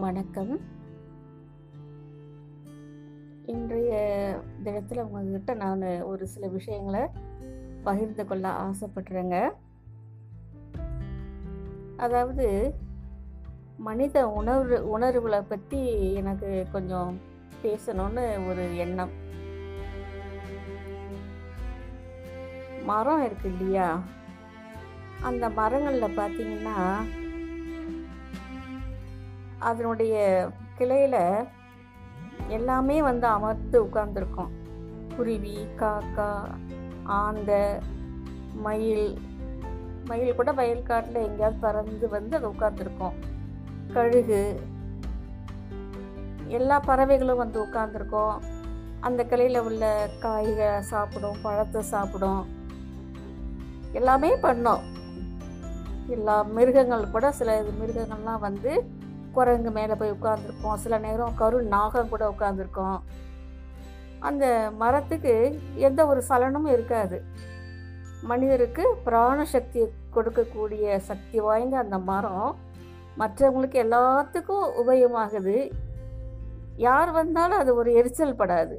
வணக்கம். இன்றைய தினத்தில் உங்ககிட்ட நான் ஒரு சில விஷயங்களை பகிர்ந்து கொள்ள ஆசைப்படுறேங்க. அதாவது மனித உணர்வு உணர்வுகளை பற்றி எனக்கு கொஞ்சம் பேசணும்னு ஒரு எண்ணம். மரம் இருக்கு இல்லையா? அந்த மரங்களில் பார்த்தீங்கன்னா அதனுடைய கிளையில் எல்லாமே வந்து அமர்ந்து உட்கார்ந்துருக்கும். குருவி காக்கா ஆந்த மயில். மயில் கூட வயல்காட்டில் எங்கேயாவது பறந்து வந்து அது உட்காந்துருக்கும் கழுகு. எல்லா பறவைகளும் வந்து உட்காந்துருக்கோம் அந்த கிளையில் உள்ள காய்களை சாப்பிடும் பழத்தை சாப்பிடும். எல்லாமே பண்ணோம். எல்லா மிருகங்கள் கூட சில மிருகங்கள்லாம் வந்து குரங்கு மேலே போய் உட்காந்துருக்கோம் சில நேரம் கரு நாகம் கூட உட்காந்துருக்கோம் அந்த மரத்துக்கு எந்த ஒரு சலனமும் இருக்காது. மனிதருக்கு பிராண சக்தியை கொடுக்கக்கூடிய சக்தி வாய்ந்த அந்த மரம் மற்றவங்களுக்கு எல்லாத்துக்கும் உபயோகமாகுது. யார் வந்தாலும் அது ஒரு எரிச்சல் படாது.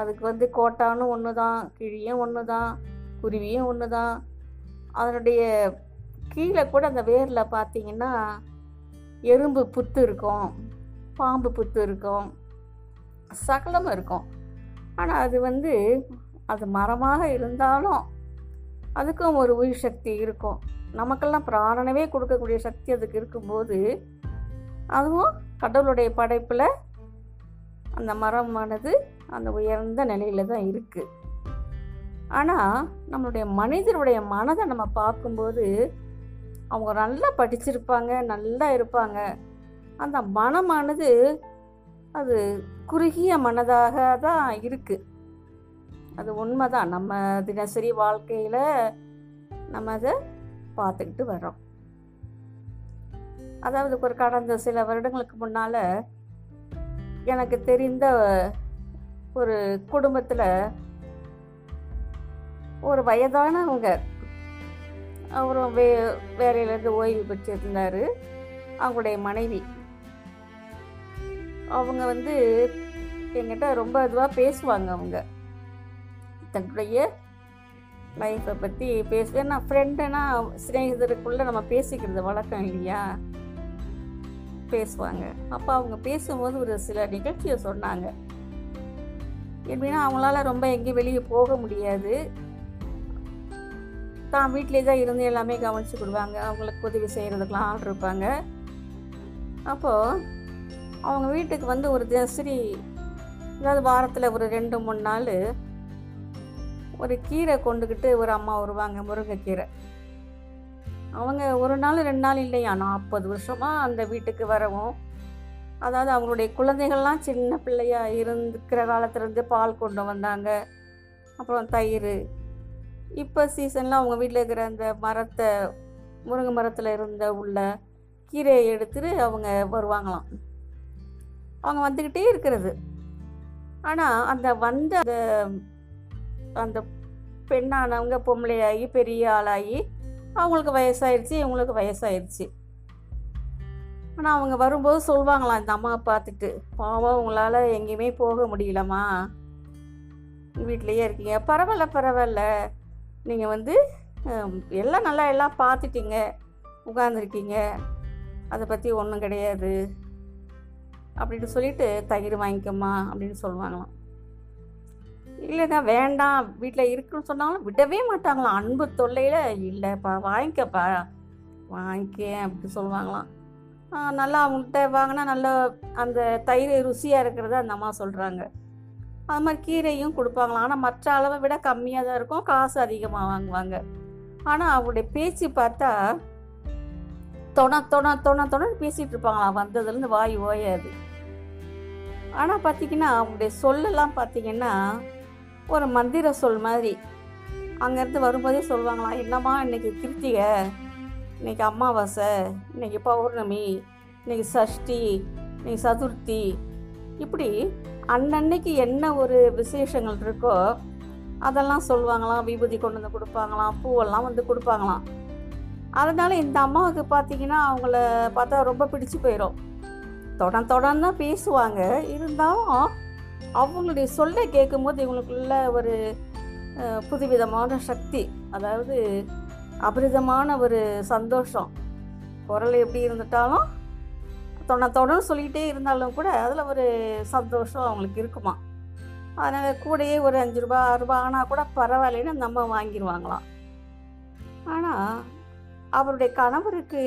அதுக்கு வந்து கோட்டானும் ஒன்று தான் கிழியும் ஒன்று தான் குருவியும் ஒன்று தான் அதனுடைய கீழே கூட அந்த வேரில் பார்த்தீங்கன்னா எறும்பு புத்து இருக்கும் பாம்பு புத்து இருக்கும் சகலம் இருக்கும். ஆனால் அது வந்து அது மரமாக இருந்தாலும் அதுக்கும் ஒரு உயிர் சக்தி இருக்கும். நமக்கெல்லாம் பிராணனவே கொடுக்கக்கூடிய சக்தி அதுக்கு இருக்கும்போது அதுவும் கடவுளுடைய படைப்பில் அந்த மரமானது அந்த உயர்ந்த நிலையில் தான் இருக்குது ஆனால் நம்மளுடைய மனிதருடைய மனதை நம்ம பார்க்கும்போது அவங்க நல்லா படிச்சிருப்பாங்க நல்லா இருப்பாங்க. அந்த மனமானது அது குறுகிய மனதாக தான் இருக்குது அது உண்மைதான் நம்ம தினசரி வாழ்க்கையில் நம்ம அதை பார்த்துக்கிட்டு வரோம் அதாவது ஒரு கடந்த சில வருடங்களுக்கு முன்னால் எனக்கு தெரிந்த ஒரு குடும்பத்தில் ஒரு வயதானவங்க அவரும் வே வேலையிலேருந்து ஓய்வு பெற்றிருந்தார். அவங்களுடைய மனைவி. அவங்க வந்து என்கிட்ட ரொம்ப இதுவாக பேசுவாங்க அவங்க. தன்னுடைய லைஃப்பை பற்றி பேசுவேன் நான் ஃப்ரெண்டுனா சிநேகிதருக்குள்ளே நம்ம பேசிக்கிறது வழக்கம் இல்லையா? பேசுவாங்க. அப்போ அவங்க பேசும்போது ஒரு சில நிகழ்ச்சியை சொன்னாங்க. எப்படின்னா அவங்களால ரொம்ப எங்கேயும் வெளியே போக முடியாது. தான் வீட்டிலே தான் இருந்து எல்லாமே கவனித்து கொடுவாங்க அவங்களுக்கு உதவி செய்கிறதுக்கெலாம் ஆள் இருப்பாங்க. அப்போது அவங்க வீட்டுக்கு வந்து ஒரு தினசரி அதாவது வாரத்தில் ஒரு ரெண்டு மூணு நாள் ஒரு கீரை கொண்டுக்கிட்டு ஒரு அம்மா வருவாங்க முருங்கைக்கீரை. அவங்க ஒரு நாள் ரெண்டு நாள் இல்லையா? நாற்பது வருஷமாக அந்த வீட்டுக்கு வரவும். அதாவது அவங்களுடைய குழந்தைகள்லாம் சின்ன பிள்ளையாக இருந்துக்கிற காலத்துலேருந்து பால் கொண்டு வந்தாங்க. அப்புறம் தயிர் இப்போ சீசனில் அவங்க வீட்டில் இருக்கிற அந்த மரத்தை முருங்கை மரத்தில் இருந்த உள்ள கீரையை எடுத்துட்டு அவங்க வருவாங்களாம். அவங்க வந்துக்கிட்டே இருக்கிறது. ஆனால் அந்த வந்த அந்த அந்த பெண்ணானவங்க பொம்பளையாகி பெரிய ஆளாகி அவங்களுக்கு வயசாயிருச்சு இவங்களுக்கு வயசாயிருச்சு. ஆனால் அவங்க வரும்போது சொல்லுவாங்களாம் இந்த அம்மாவை பார்த்துட்டு பாவம் உங்களால் எங்கேயுமே போக முடியலம்மா. வீட்டிலையே இருக்கீங்க. பரவாயில்ல பரவாயில்ல. நீங்கள் வந்து எல்லாம் நல்லா எல்லாம் பார்த்துட்டீங்க உட்காந்துருக்கீங்க அதை பற்றி ஒன்றும் கிடையாது. அப்படின்னு சொல்லிட்டு தயிர் வாங்கிக்கம்மா அப்படின்னு சொல்லுவாங்களாம். இல்லைங்க வேண்டாம் வீட்டில் இருக்குன்னு சொன்னாலும் விடவே மாட்டாங்களாம். அன்பு தொல்லையில் இல்லைப்பா வாங்கிக்கப்பா வாங்கிக்கேன் அப்படின்னு சொல்லுவாங்களாம். நல்லா அவங்கள்ட்ட வாங்கினா நல்லா அந்த தயிர் ருசியாக இருக்கிறத அந்த அம்மா சொல்கிறாங்க அது மாதிரி கீரையும் கொடுப்பாங்களாம். ஆனால் மற்ற அளவை விட கம்மியாக தான் இருக்கும். காசு அதிகமாக வாங்குவாங்க. ஆனால் அவங்களுடைய பேச்சு பார்த்தா தொண தொண தொண தொணன்னு பேசிகிட்டு இருப்பாங்களாம். வந்ததுலேருந்து வாய் ஓயாது. ஆனால் பார்த்தீங்கன்னா அவங்களுடைய சொல்லெல்லாம் பார்த்தீங்கன்னா ஒரு மந்திர சொல் மாதிரி. அங்கேருந்து வரும்போதே சொல்லுவாங்களாம் என்னம்மா இன்னைக்கு கிருத்திகை இன்னைக்கு அமாவாசை இன்னைக்கு பௌர்ணமி இன்னைக்கு சஷ்டி இன்னைக்கு சதுர்த்தி. இப்படி அன்னன்னைக்கு என்ன ஒரு விசேஷங்கள் இருக்கோ அதெல்லாம் சொல்லுவாங்களாம். விபூதி கொண்டு வந்து கொடுப்பாங்களாம். பூவெல்லாம் வந்து கொடுப்பாங்களாம். அதனால இந்த அம்மாவுக்கு பார்த்தீங்கன்னா அவங்கள பார்த்தா ரொம்ப பிடிச்சு போயிடும் தொடர்ந்து தொடர்ந்து தான் பேசுவாங்க. இருந்தாலும் அவங்களுடைய சொல்ல கேட்கும்போது இவங்களுக்குள்ள ஒரு புதுவிதமான சக்தி அதாவது அபரிதமான ஒரு சந்தோஷம். குரல் எப்படி இருந்துட்டாலும் தொண தொடர்ந்து சொல்லிக்கிட்டே இருந்தாலும் கூட அதில் ஒரு சந்தோஷம் அவங்களுக்கு இருக்குமா? அதனால் கூடயே ஒரு அஞ்சு ரூபா ஆறு ரூபா ஆனால் கூட பரவாயில்லைன்னு அந்த அம்மா வாங்கிடுவாங்களாம் ஆனால் அவருடைய கணவருக்கு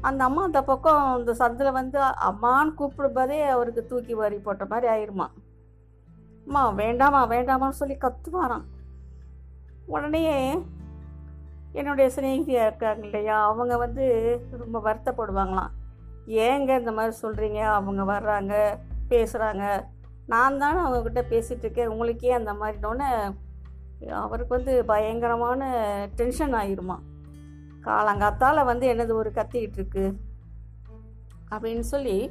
அந்த அம்மா அந்த பக்கம் இந்த சந்தில் வந்து அம்மான்னு கூப்பிடும்போதே அவருக்கு தூக்கி வாரி போட்ட மாதிரி ஆயிருமா? அம்மா வேண்டாமா வேண்டாமான்னு சொல்லி கத்துவாராம். உடனே என்னுடைய சிநேகிதியாக இருக்காங்க இல்லையா? அவங்க வந்து ரொம்ப வருத்தப்படுவாங்களாம். ஏங்க இந்த மாதிரி சொல்கிறீங்க அவங்க வர்றாங்க பேசுகிறாங்க நான் தானே அவங்கக்கிட்ட பேசிகிட்டு இருக்கேன். உங்களுக்கே அந்த மாதிரினோடனே அவருக்கு வந்து பயங்கரமான டென்ஷன் ஆயிருமா? காலங்காத்தால் வந்து என்னது ஒரு கத்திக்கிட்டு இருக்கு? அப்படின்னு சொல்லி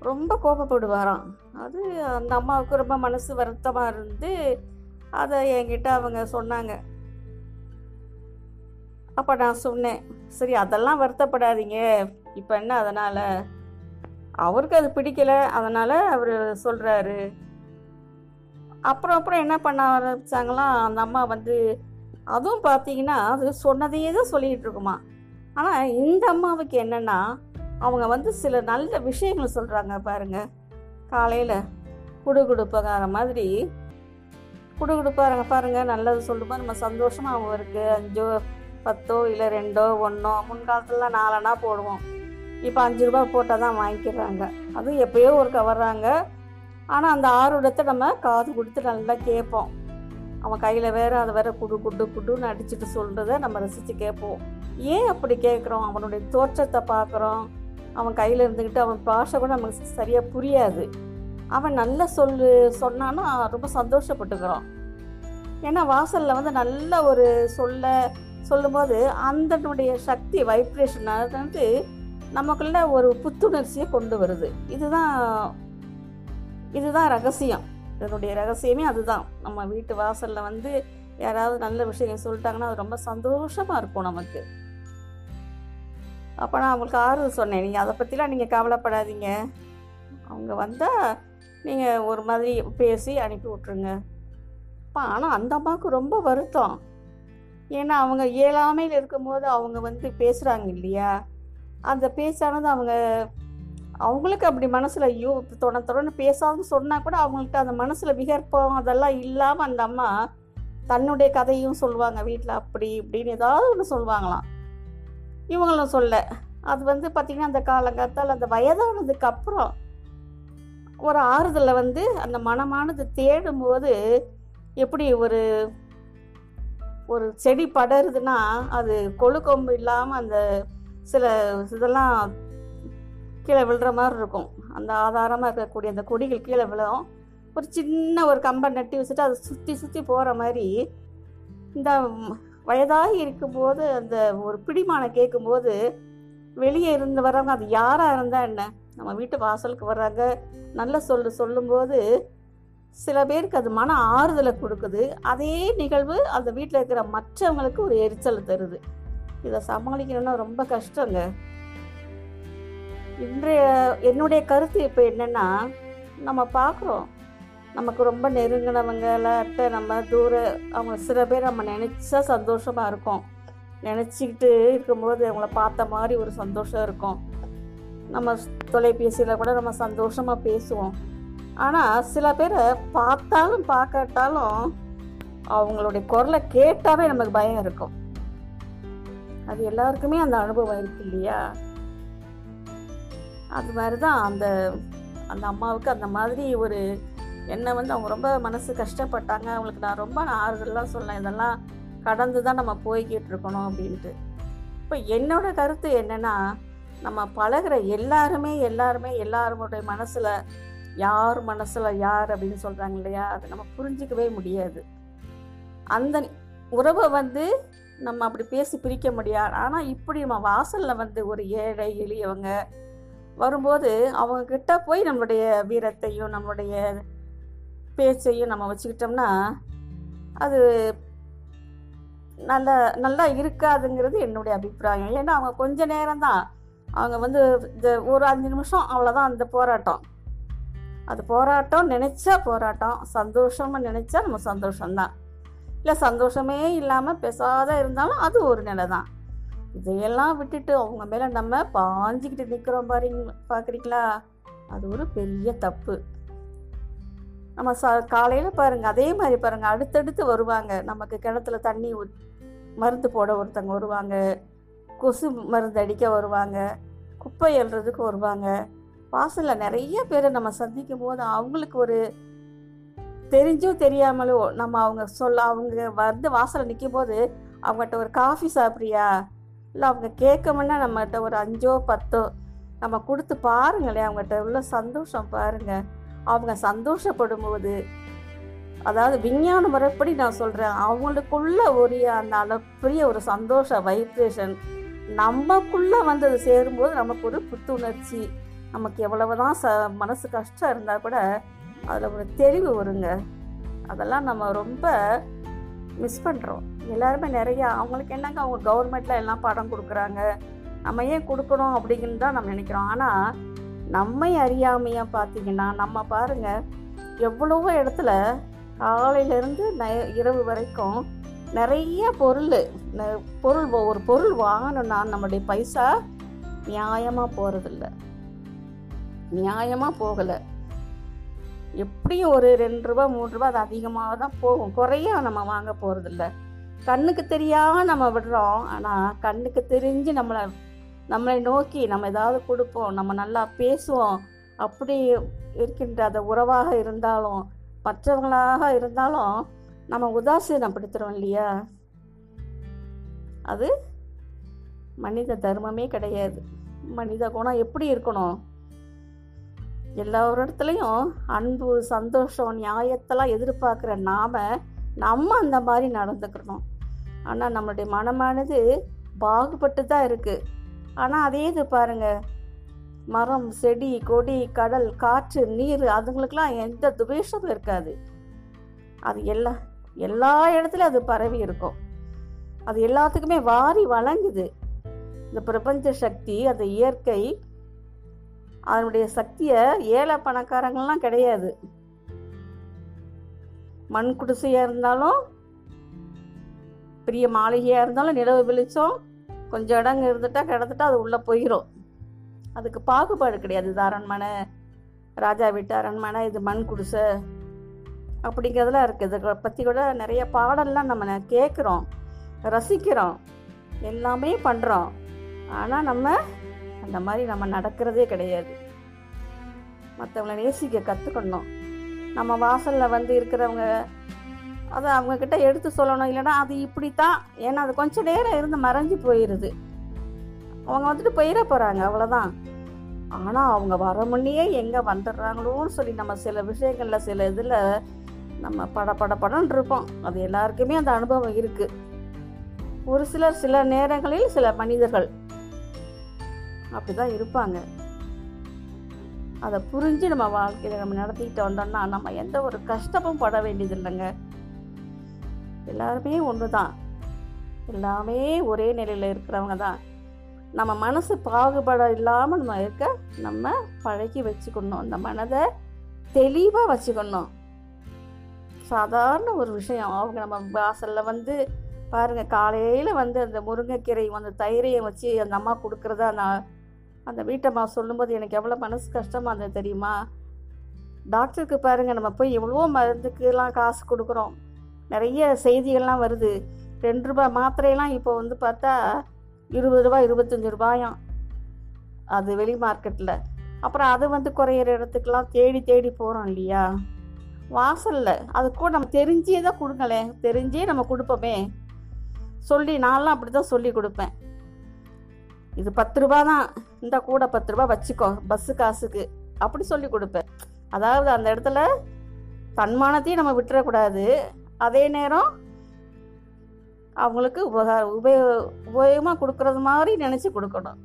ரொம்ப கோபப்படுவாராம். அது அந்த அம்மாவுக்கு ரொம்ப மனசு வருத்தமாக இருந்து அதை என்கிட்ட அவங்க சொன்னாங்க. அப்போ நான் சொன்னேன் சரி அதெல்லாம் வருத்தப்படாதீங்க. இப்போ என்ன அதனால்? அவருக்கு அது பிடிக்கல அதனால் அவர் சொல்கிறாரு அப்புறம் அப்புறம் என்ன பண்ண ஆரம்பித்தாங்களாம் அந்த அம்மா வந்து அதுவும் பார்த்தீங்கன்னா அது சொன்னதையே தான் சொல்லிகிட்டு இருக்குமா. ஆனால் இந்த அம்மாவுக்கு என்னென்னா அவங்க வந்து சில நல்ல விஷயங்கள் சொல்கிறாங்க பாருங்கள் காலையில் குடுகுடுப்பகார மாதிரி குடுகுடுப்பாருங்க பாருங்கள் நல்லது சொல்லும்போது நம்ம சந்தோஷமாக அவருக்கு அஞ்சோ பத்தோ இல்லை ரெண்டோ ஒன்றோ முன்காலத்துலலாம் நாலனா போடுவோம். இப்போ அஞ்சு ரூபா போட்டால் தான் வாங்கிக்கிறாங்க. அதுவும் எப்பயோ ஒரு வர்றாங்க. ஆனால் அந்த ஆர்வத்தை நம்ம காது கொடுத்து நல்லா கேட்போம். அவன் கையில் வேற அதை வேற குடு குடு குடுன்னு அடிச்சுட்டு சொல்கிறத நம்ம ரசித்து கேட்போம். ஏன் அப்படி கேட்குறோம்? அவனுடைய தோற்றத்தை பார்க்குறோம். அவன் கையில் இருந்துக்கிட்டு அவன் பாஷை கூட நமக்கு சரியாக புரியாது. அவன் நல்ல சொல்லு சொன்னான்னா ரொம்ப சந்தோஷப்பட்டுக்கிறோம். ஏன்னா வாசலில் வந்து நல்ல ஒரு சொல்ல சொல்லும்போது அதனுடைய சக்தி வைப்ரேஷன் வந்து நமக்குள்ள ஒரு புத்துணர்ச்சியை கொண்டு வருது. இதுதான் இதுதான் ரகசியம். இதனுடைய ரகசியமே அதுதான். நம்ம வீட்டு வாசலில் வந்து யாராவது நல்ல விஷயம் சொல்லிட்டாங்கன்னா அது ரொம்ப சந்தோஷமாக இருக்கும் நமக்கு. அப்போ நான் அவங்களுக்கு ஆறுதல் சொன்னேன். நீங்கள் அதை பற்றிலாம் நீங்கள் கவலைப்படாதீங்க. அவங்க வந்தால் நீங்கள் ஒரு மாதிரி பேசி அனுப்பி விட்ருங்க அப்போ ஆனால் அந்த அம்மாவுக்கு ரொம்ப வருத்தம். ஏன்னா அவங்க இயலாமையில் இருக்கும்போது அவங்க வந்து பேசுகிறாங்க இல்லையா? அந்த பேச்சானது அவங்க அவங்களுக்கு அப்படி மனசில் ஐயோ தொட தொடர்ந்து பேசாதுன்னு சொன்னால் கூட அவங்கள்ட்ட அந்த மனசில் விகற்பம் அதெல்லாம் இல்லாமல் அந்த அம்மா தன்னுடைய கதையும் சொல்லுவாங்க வீட்டில் அப்படி இப்படின்னு ஏதாவது ஒன்று சொல்லுவாங்களாம். இவங்களும் சொல்ல. அது வந்து பார்த்திங்கன்னா அந்த காலங்காத்தால் அந்த வயதானதுக்கு அப்புறம் ஒரு ஆறுதலை வந்து அந்த மனமானது தேடும்போது எப்படி ஒரு ஒரு செடி படருதுன்னா அது கொழு கொம்பு இல்லாமல் அந்த சில இதெல்லாம் கீழே விழுற மாதிரி இருக்கும். அந்த ஆதாரமாக இருக்கக்கூடிய அந்த கொடிகள் கீழே விழும். ஒரு சின்ன ஒரு கம்பை நட்டி வச்சுட்டு அதை சுற்றி சுற்றி போகிற மாதிரி இந்த வயதாகி இருக்கும்போது அந்த ஒரு பிடிமானம் கேட்கும்போது வெளியே இருந்து வர்றவங்க அது யாராக இருந்தால் என்ன? நம்ம வீட்டு வாசலுக்கு வர்றாங்க. நல்ல சொல்லு சொல்லும்போது சில பேருக்கு அது மன ஆறுதலை கொடுக்குது. அதே நிகழ்வு அந்த வீட்டில் இருக்கிற மற்றவங்களுக்கு ஒரு எரிச்சல் தருது. இதை சமாளிக்கணும்னா ரொம்ப கஷ்டங்க. இன்றைய என்னுடைய கருத்து இப்போ என்னென்னா நம்ம பார்க்குறோம் நமக்கு ரொம்ப நெருங்கினவங்களாட்ட நம்ம தூர அவங்க சில பேர் நம்ம நினச்சா சந்தோஷமாக இருக்கும். நினச்சிக்கிட்டு இருக்கும்போது அவங்கள பார்த்த மாதிரி ஒரு சந்தோஷம் இருக்கும். நம்ம தொலைபேசியில் கூட நம்ம சந்தோஷமாக பேசுவோம். ஆனால் சில பேரை பார்த்தாலும் பார்க்காட்டாலும் அவங்களுடைய குரலை கேட்டாவே நமக்கு பயம் இருக்கும். அது எல்லாருக்குமே அந்த அனுபவம் இருக்கு இல்லையா? அது மாதிரி தான் அந்த அந்த அம்மாவுக்கு அந்த மாதிரி ஒரு என்னை வந்து அவங்க ரொம்ப மனசு கஷ்டப்பட்டாங்க. அவங்களுக்கு நான் ரொம்ப நான் சொன்னேன் இதெல்லாம் கடந்து தான் நம்ம போய்கிட்டு இருக்கணும் அப்படின்ட்டு. இப்போ என்னோட கருத்து என்னென்னா நம்ம பழகுற எல்லாருமே எல்லாருமே எல்லாருடைய மனசில் யார் மனசில் யார் அப்படின்னு சொல்கிறாங்க இல்லையா? அதை நம்ம புரிஞ்சிக்கவே முடியாது. அந்த உறவை வந்து நம்ம அப்படி பேசி பிரிக்க முடியாது. ஆனால் இப்படி நம்ம வாசலில் வந்து ஒரு ஏழை எளியவங்க வரும்போது அவங்க கிட்ட போய் நம்மளுடைய வீரத்தையும் நம்மளுடைய பேச்சையும் நம்ம வச்சுக்கிட்டோம்னா அது நல்லா நல்லா இருக்காதுங்கிறது என்னுடைய அபிப்பிராயம். ஏன்னா அவங்க கொஞ்ச நேரம் தான் அவங்க வந்து இந்த ஒரு அஞ்சு நிமிஷம் அவ்வளோதான் அந்த போராட்டம். அது போராட்டம் நினைச்சா போராட்டம் சந்தோஷமா நினைச்சா நம்ம சந்தோஷம்தான். இல்லை சந்தோஷமே இல்லாமல் பெசாத இருந்தாலும் அது ஒரு நிலை தான் இதையெல்லாம் விட்டுட்டு அவங்க மேலே நம்ம பாஞ்சிக்கிட்டு நிற்கிறோம் பாருங்க பார்க்குறீங்களா அது ஒரு பெரிய தப்பு. நம்ம ச காலையில் பாருங்கள் அதே மாதிரி பாருங்கள் அடுத்தடுத்து வருவாங்க. நமக்கு கிணத்துல தண்ணி மருந்து போட ஒருத்தங்க வருவாங்க. கொசு மருந்து அடிக்க வருவாங்க. குப்பை எழுறதுக்கு வருவாங்க. வாசலில் நிறைய பேரை நம்ம சந்திக்கும் போது அவங்களுக்கு ஒரு தெரிஞ்சோ தெரியாமலோ நம்ம அவங்க சொல்ல அவங்க வந்து வாசலில் நிற்கும் போது அவங்ககிட்ட ஒரு காஃபி சாப்பிட்றியா? இல்லை அவங்க கேட்கமுன்னா நம்மகிட்ட ஒரு அஞ்சோ பத்தோ நம்ம கொடுத்து பாருங்களேன் அவங்ககிட்ட உள்ள சந்தோஷம் பாருங்கள் அவங்க சந்தோஷப்படும் போது அதாவது விஞ்ஞான முறைப்படி நான் சொல்கிறேன் அவங்களுக்குள்ள ஒரு அந்த அளப்பரிய ஒரு சந்தோஷ வைப்ரேஷன் நமக்குள்ளே வந்து அது சேரும்போது நமக்கு ஒரு புத்துணர்ச்சி. நமக்கு எவ்வளவுதான் ச மனசு கஷ்டம் இருந்தால் கூட அதில் ஒரு தெளிவு வருங்க. அதெல்லாம் நம்ம ரொம்ப மிஸ் பண்ணுறோம் எல்லாருமே நிறையா அவங்களுக்கு என்னங்க அவங்க கவர்மெண்ட்டில் எல்லாம் படம் கொடுக்குறாங்க. நம்ம ஏன் கொடுக்கணும் அப்படிங்கிறது தான் நம்ம நினைக்கிறோம். ஆனால் நம்மை அறியாமையாக பார்த்தீங்கன்னா நம்ம பாருங்க எவ்வளவோ இடத்துல காலையிலேருந்து ந இரவு வரைக்கும் நிறைய பொருள் ந- பொருள் ஒரு பொருள் வாங்கணும்னா நம்மளுடைய பைசா நியாயமாக போகிறதில்ல நியாயமாக போகலை. எப்படியும் ஒரு ரெண்டு ரூபா மூணு ரூபா அது அதிகமாக தான் போகும். குறைய நம்ம வாங்க போகிறதில்ல கண்ணுக்கு தெரியாமல் நம்ம விடுறோம். ஆனால் கண்ணுக்கு தெரிஞ்சு நம்மளை நம்மளை நோக்கி நம்ம ஏதாவது கொடுப்போம். நம்ம நல்லா பேசுவோம். அப்படி இருக்கின்ற அந்த உறவாக இருந்தாலும் மற்றவங்களாக இருந்தாலும் நம்ம உதாசீனப்படுத்துகிறோம் இல்லையா? அது மனித தர்மமே கிடையாது. மனித குணம் எப்படி இருக்கணும்? எல்லாரிடத்துலையும் அன்பு சந்தோஷம் நியாயத்தெல்லாம் எதிர்பார்க்குற நாம் நம்ம அந்த மாதிரி நடந்துக்கணும். ஆனால் நம்மளுடைய மனமானது பாகுபட்டு தான் இருக்குது ஆனால் அதே இது பாருங்கள் மரம் செடி கொடி கடல் காற்று நீர் அதுங்களுக்கெல்லாம் எந்த துவேஷமும் இருக்காது. அது எல்லா எல்லா இடத்துலையும் அது பரவி இருக்கும். அது எல்லாத்துக்குமே வாரி வழங்குது. இந்த பிரபஞ்ச சக்தி அந்த இயற்கை அதனுடைய சக்தியை ஏழை பணக்காரங்கள்லாம் கிடையாது. மண் குடிசையாக இருந்தாலும் பெரிய மாளிகையாக இருந்தாலும் நிலவு வெளிச்சம் கொஞ்சம் இடங்க இருந்துட்டா கிடந்துட்டா அது உள்ளே போயிடும் அதுக்கு பாகுபாடு கிடையாது. இது அரண்மனை ராஜா வீட்டு அரண்மனை இது மண் குடிசை அப்படிங்கிறதெல்லாம் இருக்குது இதை பற்றி கூட நிறைய பாடல்லாம் நம்ம கேட்குறோம் ரசிக்கிறோம் எல்லாமே பண்ணுறோம் ஆனால் நம்ம அந்த மாதிரி நம்ம நடக்கிறதே கிடையாது. மற்றவங்கள நேசிக்க கற்றுக்கணும் நம்ம வாசலில் வந்து இருக்கிறவங்க அதை அவங்கக்கிட்ட எடுத்து சொல்லணும். இல்லைன்னா அது இப்படித்தான் ஏன்னா அது கொஞ்சம் நேரம் இருந்து மறைஞ்சு போயிடுது அவங்க வந்துட்டு போயிட போகிறாங்க அவ்வளோதான் ஆனால் அவங்க வர முன்னே எங்கே வந்துடுறாங்களோன்னு சொல்லி நம்ம சில விஷயங்களில் சில இதில் நம்ம பட பட படன்னு இருப்போம். அது எல்லாருக்குமே அந்த அனுபவம் இருக்குது ஒரு சிலர் சில நேரங்களில் சில மனிதர்கள் அப்படிதான் இருப்பாங்க. அதை புரிஞ்சு நம்ம வாழ்க்கையில் நம்ம நடத்திக்கிட்டு வந்தோம்னா நம்ம எந்த ஒரு கஷ்டமும் பட வேண்டியது இல்லைங்க. எல்லாருமே ஒன்று தான் எல்லாமே ஒரே நிலையில் இருக்கிறவங்க தான். நம்ம மனசு பாகுபாடு இல்லாமல் நம்ம இருக்க நம்ம பழகி வச்சுக்கணும். அந்த மனதை தெளிவாக வச்சுக்கணும். சாதாரண ஒரு விஷயம். அவங்க நம்ம வாசலில் வந்து பாருங்கள் காலையில் வந்து அந்த முருங்கைக்கீரை அந்த தயிரையும் வச்சு அந்த அம்மா கொடுக்குறதா நான் அந்த வீட்டம்மா சொல்லும்போது எனக்கு எவ்வளோ மனசு கஷ்டமாக இருந்தது தெரியுமா? டாக்டருக்கு பாருங்கள் நம்ம போய் எவ்வளோ மருந்துக்கெல்லாம் காசு கொடுக்குறோம். நிறைய செய்திகள்லாம் வருது. ரெண்டு ரூபாய் மாத்திரையெல்லாம் இப்போ வந்து பார்த்தா இருபது ரூபா இருபத்தஞ்சி ரூபாயாம். அது வெளி மார்க்கெட்டில் அப்புறம் அது வந்து குறையிற இடத்துக்கெல்லாம் தேடி தேடி போகிறோம் இல்லையா? வாசலில். அது கூட நம்ம தெரிஞ்சே தான் கொடுங்களேன். தெரிஞ்சே நம்ம கொடுப்போமே. சொல்லி நான்லாம் அப்படி தான் சொல்லி கொடுப்பேன். இது பத்து ரூபா தான். இந்த கூட பத்து ரூபா வச்சுக்கோ. பஸ்ஸு காசுக்கு. அப்படி சொல்லி கொடுப்பேன். அதாவது அந்த இடத்துல தன்மானத்தையும் நம்ம விட்டுறக்கூடாது. அதே நேரம் அவங்களுக்கு உபகார உபயோ உபயோகமாக கொடுக்கறது மாதிரி நினச்சி கொடுக்கணும்.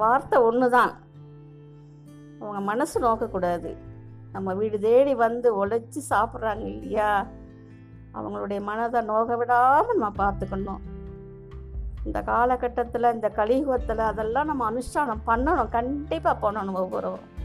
வார்த்தை ஒன்று தான் அவங்க மனசு நோக்கக்கூடாது. நம்ம வீடு தேடி வந்து உழைச்சி சாப்பிட்றாங்க இல்லையா? அவங்களுடைய மனதை நோக விடாமல் நம்ம பார்த்துக்கணும். இந்த காலகட்டத்தில் இந்த கலியுகத்தில் அதெல்லாம் நம்ம அனுஷ்டானம் பண்ணணும். கண்டிப்பாக பண்ணணும் ஒவ்வொருவரும்